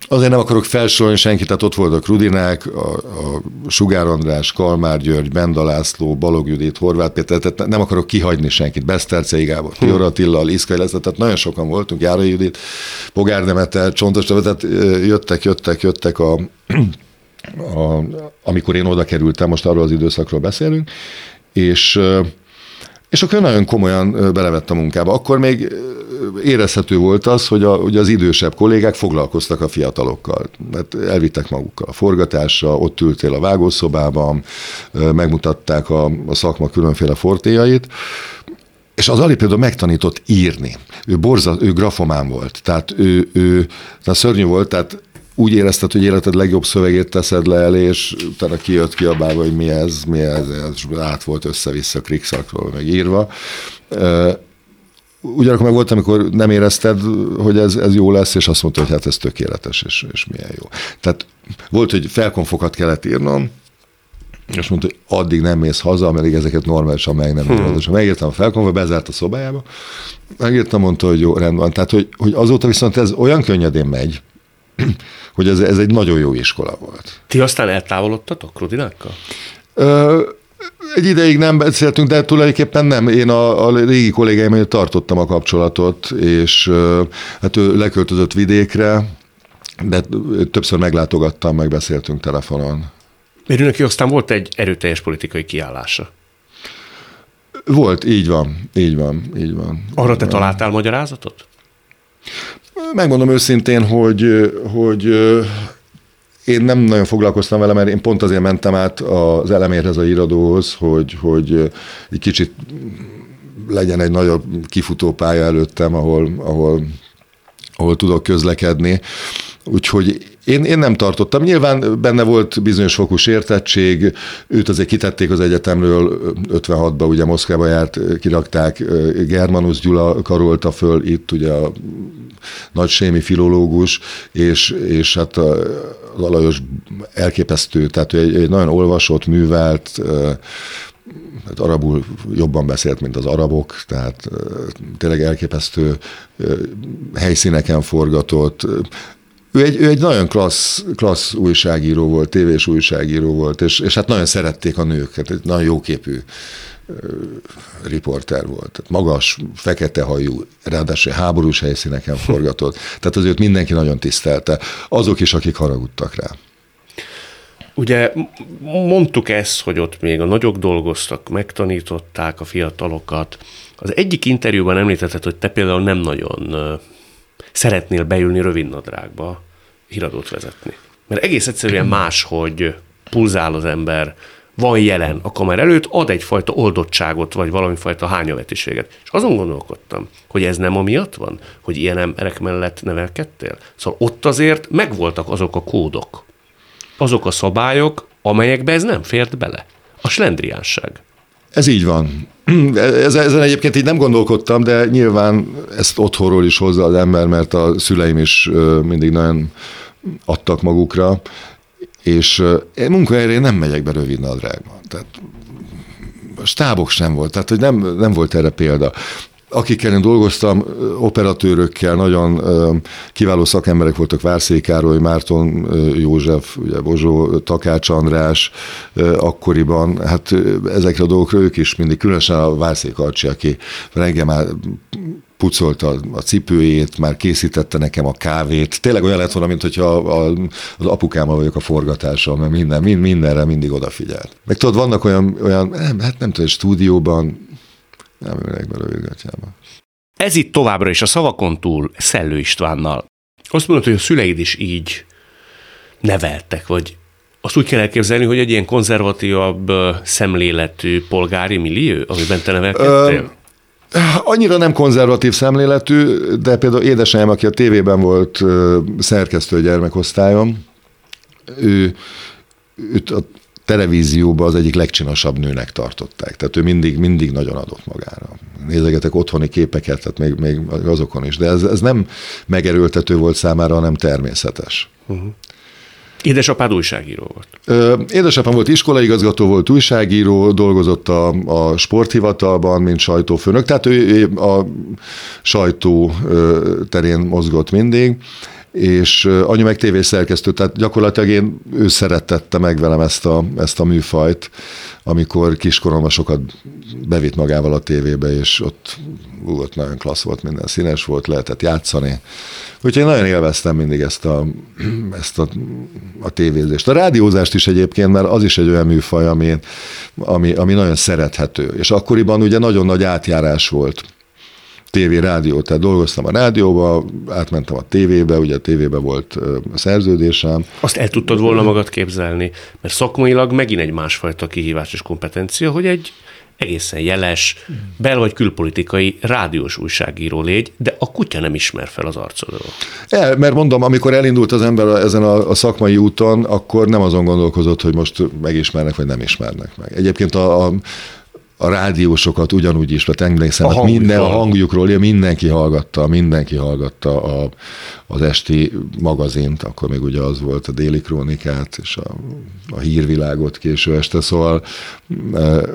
azért nem akarok felsorolni senkit, tehát ott voltak Rudinák, a, a Sugár András, Kalmár György, Benda László, Balog Judit, Horváth Péter, tehát nem akarok kihagyni senkit, Besztercei Gábor, Pior Attila, Iszkai lesz, tehát nagyon sokan voltunk, Járai Judit, Bogár Demeter, Csontos, tehát jöttek, jöttek, jöttek a, a, amikor én oda kerültem, most arról az időszakról beszélünk, és és akkor nagyon komolyan belevett a munkába. Akkor még érezhető volt az, hogy, a, hogy az idősebb kollégák foglalkoztak a fiatalokkal. Mert elvittek magukkal a forgatásra, ott ültél a vágószobában, megmutatták a, a szakma különféle fortéjait, és az Ali például megtanított írni. Ő borza, ő grafomán volt, tehát ő, ő tehát szörnyű volt, tehát úgy érezted, hogy életed legjobb szövegét teszed le elé, és utána kijött kiabálva, hogy mi ez, mi ez, és át volt össze-vissza krikszakról meg írva. Ugyanakkor meg volt, amikor nem érezted, hogy ez, ez jó lesz, és azt mondta, hogy hát ez tökéletes, és, és milyen jó. Tehát volt, hogy felkonfokat kellett írnom, és mondta, hogy addig nem mész haza, ameddig ezeket normálisan meg nem írod. Hmm. És megírtam a felkonfot, bezárt a szobájába, megírtam, mondta, hogy jó, rendben. Tehát, hogy, hogy azóta viszont ez olyan könnyedén megy, hogy ez, ez egy nagyon jó iskola volt. Ti aztán eltávolodtatok Rudinákkal? Ö, egy ideig nem beszéltünk, de tulajdonképpen nem. Én a, a régi kollégáimmal tartottam a kapcsolatot, és hát ő leköltözött vidékre, de többször meglátogattam, megbeszéltünk telefonon. Mert aztán volt egy erőteljes politikai kiállása. Volt, így van, így van, így van. Arra te találtál magyarázatot? Megmondom őszintén, hogy, hogy én nem nagyon foglalkoztam vele, mert én pont azért mentem át az elemérhez, a iradóhoz, hogy, hogy egy kicsit legyen egy nagyobb kifutó pálya előttem, ahol, ahol, ahol tudok közlekedni. Úgyhogy én, én nem tartottam. Nyilván benne volt bizonyos fokú sértettség, őt azért kitették az egyetemről, 56-ban ugye Moszkvába járt, kirakták, Germanus Gyula karolta föl itt ugye a nagy sémi filológus, és, és hát az Alajos elképesztő, tehát egy, egy nagyon olvasott, művelt, hát arabul jobban beszélt, mint az arabok, tehát tényleg elképesztő helyszíneken forgatott, ő egy, ő egy nagyon klassz, klassz újságíró volt, tévés újságíró volt, és, és hát nagyon szerették a nők, hát egy nagyon jóképű riporter volt. Magas, fekete hajú, ráadásul háborús helyszíneken forgatott. Tehát azért mindenki nagyon tisztelte. Azok is, akik haragudtak rá. Ugye mondtuk ezt, hogy ott még a nagyok dolgoztak, megtanították a fiatalokat. Az egyik interjúban említetted, hogy te például nem nagyon szeretnél beülni rövidnadrágba híradót vezetni. Mert egész egyszerűen más, hogy pulzál az ember, van jelen a kamera előtt, ad egyfajta oldottságot, vagy valamifajta hányavetiséget. És azon gondolkodtam, hogy ez nem amiatt van, hogy ilyen emberek mellett nevelkedtél. Szóval ott azért megvoltak azok a kódok, azok a szabályok, amelyekbe ez nem fért bele. A slendriánság. Ez így van. Ezen egyébként így nem gondolkodtam, de nyilván ezt otthonról is hozza az ember, mert a szüleim is mindig nagyon adtak magukra, és én munkahelyre nem megyek be rövid nadrágban. Tehát stábok sem volt, tehát hogy nem, nem volt erre példa akikkel én dolgoztam, operatőrökkel, nagyon kiváló szakemberek voltak, Várszék Károly, Márton József, ugye Bozsó, Takács András akkoriban, hát ezekre a dolgokra ők is mindig, különösen a Várszék Arcsi, aki reggel már pucolta a cipőjét, már készítette nekem a kávét. Tényleg olyan lett volna, mint hogyha a, az apukámmal vagyok a forgatáson, mert minden, mind, mindenre mindig odafigyelt. Meg tudod, vannak olyan, olyan nem, hát nem tudom, stúdióban, nem ülnek be rövidgatjába. Ez itt továbbra is a szavakon túl Szellő Istvánnal. Azt mondod, hogy a szüleid is így neveltek, vagy azt úgy kell elképzelni, hogy egy ilyen konzervatívabb szemléletű polgári millió, amiben te nevelkedtél? Annyira nem konzervatív szemléletű, de például édesanyám, aki a tévében volt szerkesztő gyermekosztályom, ő, őt a televízióban az egyik legcsinosabb nőnek tartották. Tehát ő mindig, mindig nagyon adott magára. Nézegetek otthoni képeket, tehát még, még azokon is. De ez, ez nem megerőltető volt számára, hanem természetes. Uh-huh. Édesapád újságíró volt? Édesapám volt iskolaigazgató, volt újságíró, dolgozott a, a sporthivatalban, mint sajtófőnök, tehát ő a sajtó terén mozgott mindig és anyu meg tévészerkesztő, tehát gyakorlatilag én, ő szeretette meg velem ezt a, ezt a műfajt, amikor kiskoromban sokat bevitt magával a tévébe, és ott volt nagyon klassz volt, minden színes volt, lehetett játszani. Úgyhogy én nagyon élveztem mindig ezt a, ezt a, a tévézést. A rádiózást is egyébként, mert az is egy olyan műfaj, ami, ami, ami nagyon szerethető. És akkoriban ugye nagyon nagy átjárás volt tévé, rádió, tehát dolgoztam a rádióba, átmentem a tévébe, ugye a tévébe volt a szerződésem. Azt el tudtad volna magad képzelni, mert szakmailag megint egy másfajta kihívás és kompetencia, hogy egy egészen jeles, bel- vagy külpolitikai rádiós újságíró légy, de a kutya nem ismer fel az arcodról. El, mert mondom, amikor elindult az ember ezen a, a szakmai úton, akkor nem azon gondolkozott, hogy most megismernek, vagy nem ismernek meg. Egyébként a, a a rádiósokat ugyanúgy is, mert emlékszem, hát minden a hangjukról, mindenki hallgatta, mindenki hallgatta a, az esti magazint, akkor még ugye az volt a déli krónikát, és a, a hírvilágot késő este, szóval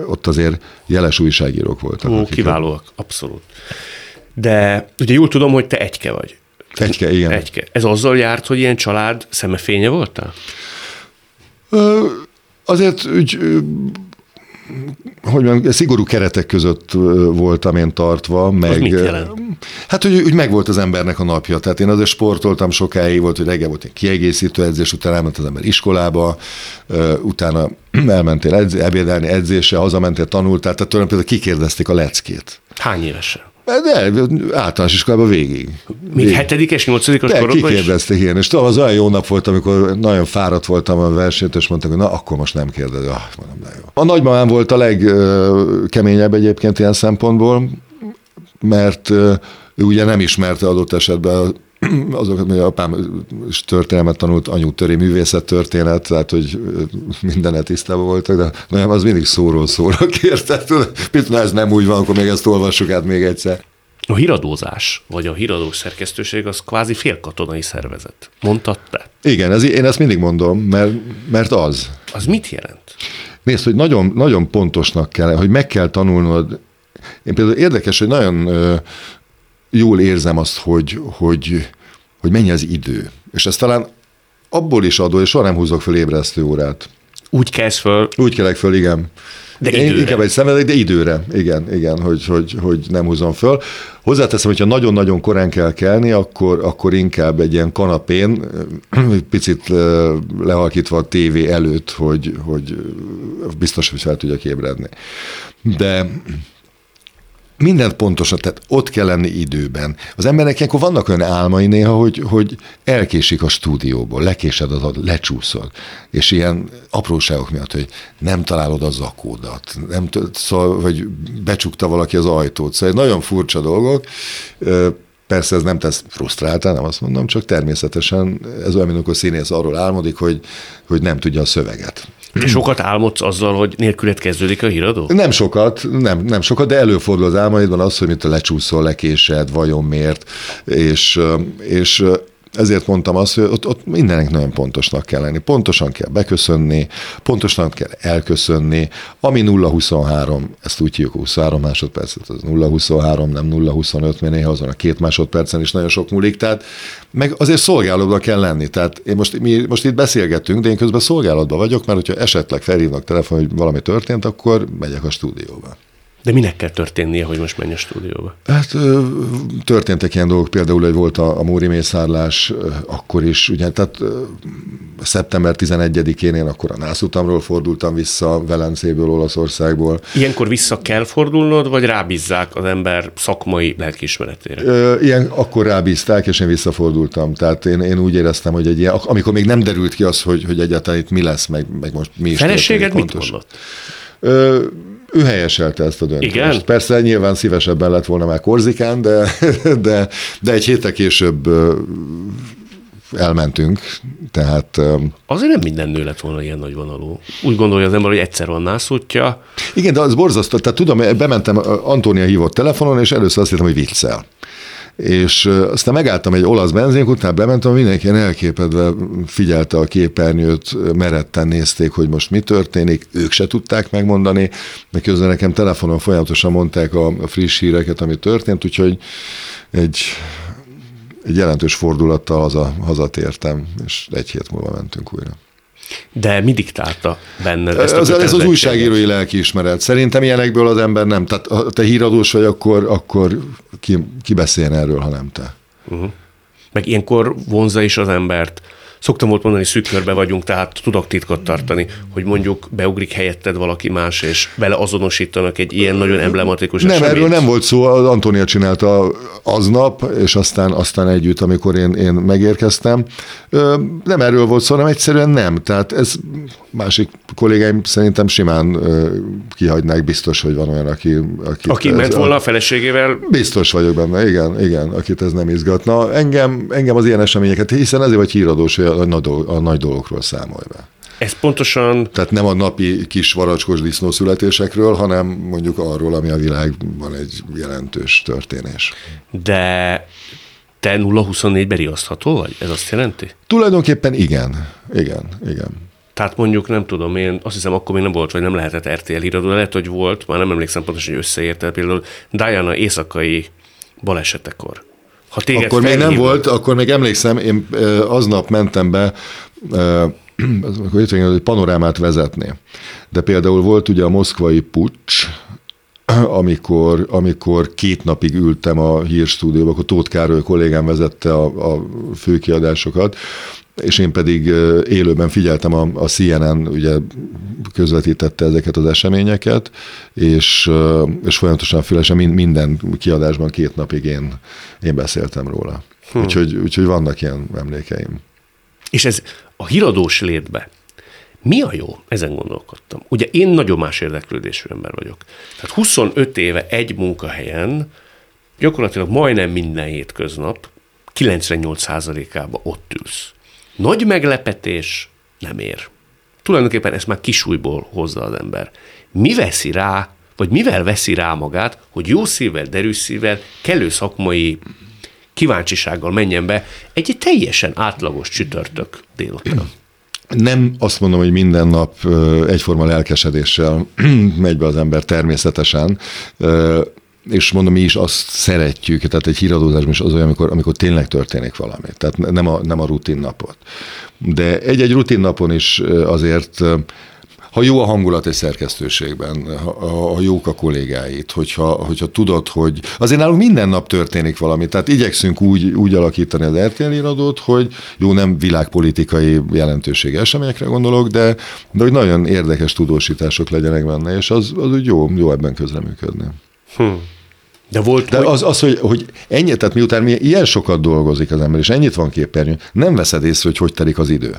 ott azért jeles újságírók voltak. Ó, kiválóak, abszolút. De ugye jól tudom, hogy te egyke vagy. Egyke, igen. Egyke. Ez azzal járt, hogy ilyen család szemefénye voltál? Ö, azért úgy hogy mondjam, szigorú keretek között voltam én tartva, meg... Az mit jelent? Hát, hogy úgy megvolt az embernek a napja. Tehát én azért sportoltam sokáig, volt, hogy reggel volt egy kiegészítő edzés, utána elment az ember iskolába, utána elmentél edz, ebédelni edzésre, hazamentél, tanultál, tehát tulajdonképpen kikérdezték a leckét. Hány évesen? De, általános iskolában végig. Még végig. hetedikes, nyolcadikos korodban kikérdezték ilyen, és tudom, az olyan jó nap volt, amikor nagyon fáradt voltam a versenyt, és mondták, hogy na, akkor most nem kérdez. Ah, mondom, de jó. A nagymamám volt a legkeményebb egyébként ilyen szempontból, mert ő ugye nem ismerte adott esetben azokat, hogy apám is történelmet tanult, anyu töri művészet történet, tehát hogy mindenet tisztában voltak, de nem, az mindig szóról szóra kérte. Mit, ez nem úgy van, akkor még ezt olvassuk át még egyszer. A híradózás, vagy a híradós szerkesztőség az kvázi félkatonai szervezet. Mondtad te? Igen, ez, én ezt mindig mondom, mert, mert az. Az mit jelent? Nézd, hogy nagyon, nagyon pontosnak kell, hogy meg kell tanulnod. Én például érdekes, hogy nagyon jól érzem azt, hogy, hogy, hogy mennyi az idő. És ez talán abból is adó, és soha nem húzok fel ébresztő órát, Úgy kezd föl. Úgy kelek föl, igen. De Én időre. Inkább egy szenvedek, de időre, igen, igen, hogy, hogy, hogy nem húzom föl. Hozzáteszem, hogyha nagyon-nagyon korán kell kelni, akkor, akkor inkább egy ilyen kanapén, egy picit lehalkítva a tévé előtt, hogy, hogy biztos, hogy fel tudjak ébredni. De mindent pontosan, tehát ott kell lenni időben. Az embernek ilyenkor vannak olyan álmai néha, hogy, hogy elkésik a stúdióból, lekésed az, lecsúszol, és ilyen apróságok miatt, hogy nem találod a zakódat, nem szóval, vagy becsukta valaki az ajtót, szóval nagyon furcsa dolgok. Persze ez nem tesz frusztráltá, nem azt mondom, csak természetesen ez olyan, amikor színész arról álmodik, hogy, hogy nem tudja a szöveget. De sokat álmodsz azzal, hogy nélküled kezdődik a híradó? Nem sokat, nem, nem sokat, de előfordul az álmaidban az, hogy mint a lecsúszol, lekésed, vajon miért, és, és ezért mondtam azt, hogy ott, ott mindennek nagyon pontosnak kell lenni. Pontosan kell beköszönni, pontosan kell elköszönni. Ami 0-23, ezt úgy hívjuk 23 másodpercet, az 0-23, nem 0-25, mert néha azon a két másodpercen is nagyon sok múlik. Tehát meg azért szolgálatban kell lenni. Tehát én most, mi most itt beszélgetünk, de én közben szolgálatban vagyok, mert hogyha esetleg felhívnak telefon, hogy valami történt, akkor megyek a stúdióba. De minek kell történnie, hogy most menj a stúdióba? Hát történtek ilyen dolgok, például, hogy volt a, a Móri mészárlás, akkor is, ugye, tehát szeptember 11-én én akkor a nászutamról fordultam vissza Velencéből, Olaszországból. Ilyenkor vissza kell fordulnod, vagy rábízzák az ember szakmai lelkiismeretére? Ilyen akkor rábízták, és én visszafordultam. Tehát én, én úgy éreztem, hogy egy ilyen, amikor még nem derült ki az, hogy, hogy egyáltalán itt mi lesz, meg, meg most mi is Feleséged mit mondott? Ö, ő helyeselte ezt a döntést. Igen? Persze nyilván szívesebben lett volna már Korzikán, de, de, de egy héttel később elmentünk, tehát Azért nem minden nő lett volna ilyen nagy vonalú. Úgy gondolja az ember, hogy egyszer van nászútja. igen, de az borzasztó, tehát tudom, bementem, Antónia hívott telefonon, és először azt hittem, hogy viccel. És aztán megálltam egy olasz benzinkútnál, bementem, mindenki elképedve figyelte a képernyőt, meretten nézték, hogy most mi történik, ők se tudták megmondani, meg közben nekem telefonon folyamatosan mondták a friss híreket, ami történt, úgyhogy egy, egy jelentős fordulattal haza, hazatértem, és egy hét múlva mentünk újra. De mi diktálta benned ezt Ez, a ez az újságírói lelkiismeret. Szerintem ilyenekből az ember nem. Tehát ha te híradós vagy, akkor, akkor ki, ki beszéljen erről, ha nem te. Meg ilyenkor vonza is az embert. Szoktam volt mondani, szűk körbe vagyunk, tehát tudok titkot tartani, hogy mondjuk beugrik helyetted valaki más, és vele azonosítanak egy ilyen nagyon emblematikus Nem, eseményt. erről nem volt szó, az Antónia csinálta aznap, és aztán, aztán együtt, amikor én, én megérkeztem. Nem erről volt szó, hanem egyszerűen nem. Tehát ez másik kollégáim szerintem simán kihagynák, biztos, hogy van olyan, aki... Aki, Aki ment volna a feleségével, Biztos vagyok benne, igen, igen, akit ez nem izgatna. Engem, engem az ilyen eseményeket, hiszen ezért vagy híradós, hogy a, nagy dolog- a nagy dolgokról számolj be. ez pontosan Tehát nem a napi kis varacskos disznó születésekről, hanem mondjuk arról, ami a világban egy jelentős történés. De te 0-24-ben riasztható vagy? Ez azt jelenti? Tulajdonképpen igen, igen, igen. Tehát mondjuk nem tudom, én azt hiszem akkor még nem volt, vagy nem lehetett RTL híradó, de lehet, hogy volt, már nem emlékszem pontosan, hogy összeérte például Diana éjszakai balesetekor. Ha téged Akkor még nem felhívnak- volt, akkor még emlékszem, én aznap mentem be, akkor itt hogy panorámát vezetni. De például volt ugye a moszkvai pucs, amikor, amikor két napig ültem a hírstúdióban, akkor Tóth Károly kollégám vezette a, a főkiadásokat, és én pedig élőben figyeltem, a, a CNN ugye közvetítette ezeket az eseményeket, és, és folyamatosan fülesen min- minden kiadásban két napig én, én beszéltem róla. Hm. Úgyhogy, úgyhogy vannak ilyen emlékeim. És ez a híradós létbe mi a jó? Ezen gondolkodtam. Ugye én nagyon más érdeklődésű ember vagyok. Tehát 25 éve egy munkahelyen, gyakorlatilag majdnem minden hétköznap, 98%-ában ott ülsz. Nagy meglepetés nem ér. Tulajdonképpen ezt már kisújból hozza az ember. Mi veszi rá, vagy mivel veszi rá magát, hogy jó szívvel, derűs szívvel, kellő szakmai kíváncsisággal menjen be egy teljesen átlagos csütörtök délután. Nem azt mondom, hogy minden nap egyforma lelkesedéssel megy be az ember természetesen, és mondom, mi is azt szeretjük, tehát egy híradózásban is az olyan, amikor, amikor tényleg történik valami, tehát nem a, nem a rutin napot. De egy-egy rutin napon is azért ha jó a hangulat egy szerkesztőségben, ha, ha jók a kollégáit, hogyha, hogyha tudod, hogy azért nálunk minden nap történik valami, tehát igyekszünk úgy, úgy alakítani az RTL iradót, hogy jó, nem világpolitikai jelentősége eseményekre gondolok, de, de hogy nagyon érdekes tudósítások legyenek benne, és az, az úgy jó, jó ebben közreműködni. Hm. De volt, De hogy... az, az hogy, hogy ennyi, tehát miután mi ilyen sokat dolgozik az ember, és ennyit van képernyő, nem veszed észre, hogy hogy telik az idő.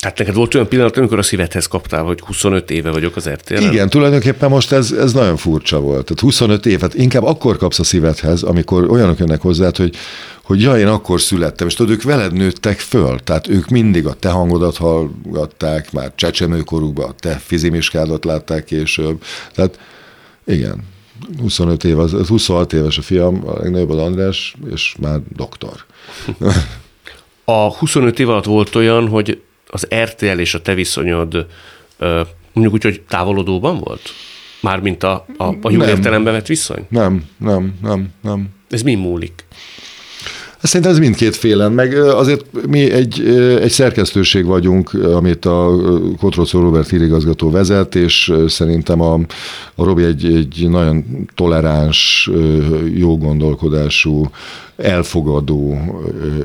Tehát neked volt olyan pillanat, amikor a szívedhez kaptál, hogy 25 éve vagyok az rtl Igen, tulajdonképpen most ez, ez nagyon furcsa volt. Tehát 25 évet inkább akkor kapsz a szívedhez, amikor olyanok jönnek hozzá, hogy, hogy ja, én akkor születtem, és tudod, ők veled nőttek föl, tehát ők mindig a te hangodat hallgatták, már csecsemőkorukban a te fizimiskádat látták később. Tehát igen, 25 év, az, 26 éves a fiam, a legnagyobb az András, és már doktor. A 25 év alatt volt olyan, hogy az RTL és a te viszonyod mondjuk úgy, hogy távolodóban volt? Mármint a, a, a jó értelembe vett viszony? Nem, nem, nem, nem. Ez mi múlik? Szerintem ez mindkét félen, meg azért mi egy, egy szerkesztőség vagyunk, amit a Kotrocó Robert hírigazgató vezet, és szerintem a, a Robi egy, egy nagyon toleráns, jó gondolkodású, elfogadó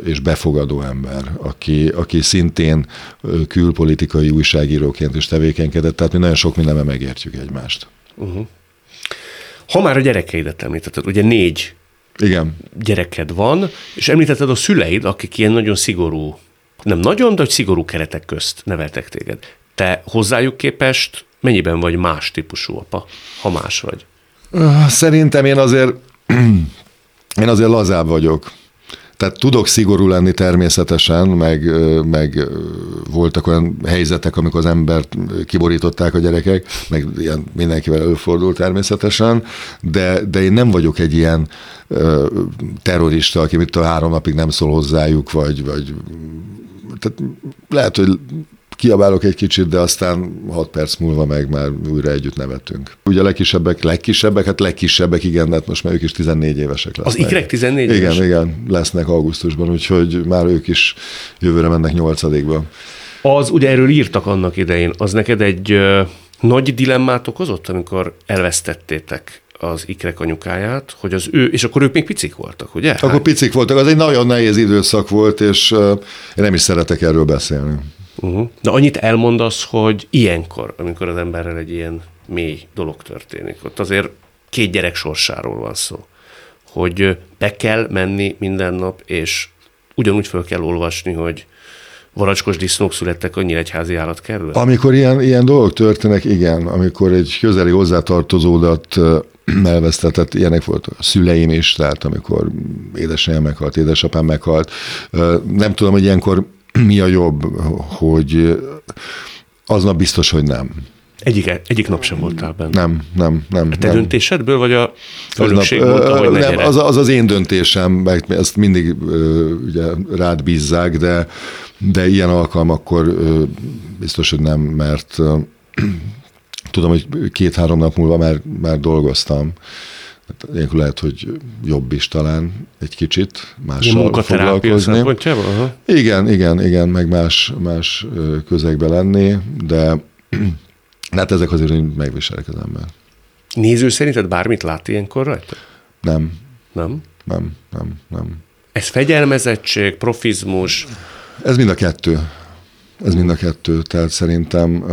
és befogadó ember, aki, aki szintén külpolitikai újságíróként is tevékenykedett, tehát mi nagyon sok mindenben megértjük egymást. Uh-huh. Ha már a gyerekeidet említetted, ugye négy igen. gyereked van, és említetted a szüleid, akik ilyen nagyon szigorú, nem nagyon, de hogy szigorú keretek közt neveltek téged. Te hozzájuk képest mennyiben vagy más típusú apa, ha más vagy? Szerintem én azért, én azért lazább vagyok. Tehát tudok szigorú lenni természetesen, meg, meg voltak olyan helyzetek, amikor az embert kiborították a gyerekek, meg ilyen mindenkivel előfordult természetesen, de, de én nem vagyok egy ilyen terrorista, aki mit a három napig nem szól hozzájuk, vagy, vagy tehát lehet, hogy kiabálok egy kicsit, de aztán 6 perc múlva meg már újra együtt nevetünk. Ugye a legkisebbek, legkisebbek, hát legkisebbek, igen, hát most már ők is 14 évesek lesznek. Az ikrek 14 éves? Igen, igen, lesznek augusztusban, úgyhogy már ők is jövőre mennek nyolcadikba. Az, ugye erről írtak annak idején, az neked egy ö, nagy dilemmát okozott, amikor elvesztettétek az ikrek anyukáját, hogy az ő, és akkor ők még picik voltak, ugye? Akkor picik voltak, az egy nagyon nehéz időszak volt, és uh, én nem is szeretek erről beszélni. Uh-huh. De annyit elmondasz, hogy ilyenkor, amikor az emberrel egy ilyen mély dolog történik, ott azért két gyerek sorsáról van szó, hogy be kell menni minden nap, és ugyanúgy fel kell olvasni, hogy varacskos disznók születtek a egyházi állatkerül? Amikor ilyen, ilyen dolgok történnek, igen. Amikor egy közeli hozzátartozódat elvesztetett, ilyenek volt a szüleim is, tehát amikor édesanyám meghalt, édesapám meghalt. Nem tudom, hogy ilyenkor mi a jobb, hogy aznap biztos, hogy nem. Egyik, egyik nap sem voltál benne. Nem, nem, nem. A te nem. döntésedből, vagy a fölökség mondta, hogy nem, az, az az én döntésem, meg ezt mindig ugye rád bízzák, de, de ilyen alkalmakkor biztos, hogy nem, mert tudom, hogy két-három nap múlva már, már dolgoztam, ilyenkor lehet, hogy jobb is talán egy kicsit mással foglalkozni. Aha. Igen, igen, igen, meg más, más közegbe lenni, de hát ezek azért megviselek az ember. Néző szerinted bármit lát ilyenkor rajta? Nem. Nem? Nem, nem, nem. Ez fegyelmezettség, profizmus? Ez mind a kettő. Ez mind a kettő. Tehát szerintem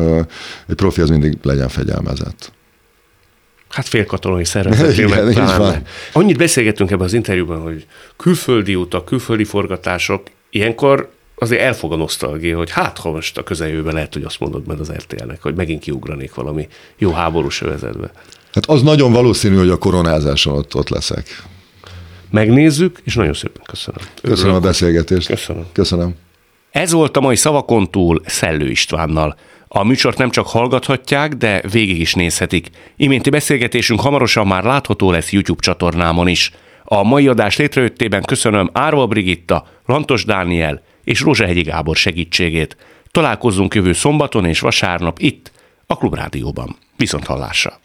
egy profi az mindig legyen fegyelmezett. Hát félkatonai szervezetében talán. Annyit beszélgettünk ebben az interjúban, hogy külföldi utak, külföldi forgatások, ilyenkor azért elfog a nosztalgia, hogy hát ha most a közeljövőben lehet, hogy azt mondod meg az RTL-nek, hogy megint kiugranék valami jó háborús övezetbe. Hát az nagyon valószínű, hogy a koronázáson ott, ott leszek. Megnézzük, és nagyon szépen köszönöm. Köszönöm Örülök. a beszélgetést. Köszönöm. Köszönöm. Ez volt a mai Szavakon túl Szellő Istvánnal. A műsort nem csak hallgathatják, de végig is nézhetik. Iménti beszélgetésünk hamarosan már látható lesz YouTube csatornámon is. A mai adás létrejöttében köszönöm Árva Brigitta, Lantos Dániel és Rózsahegyi Gábor segítségét. Találkozzunk jövő szombaton és vasárnap itt, a Klubrádióban. Viszont hallásra!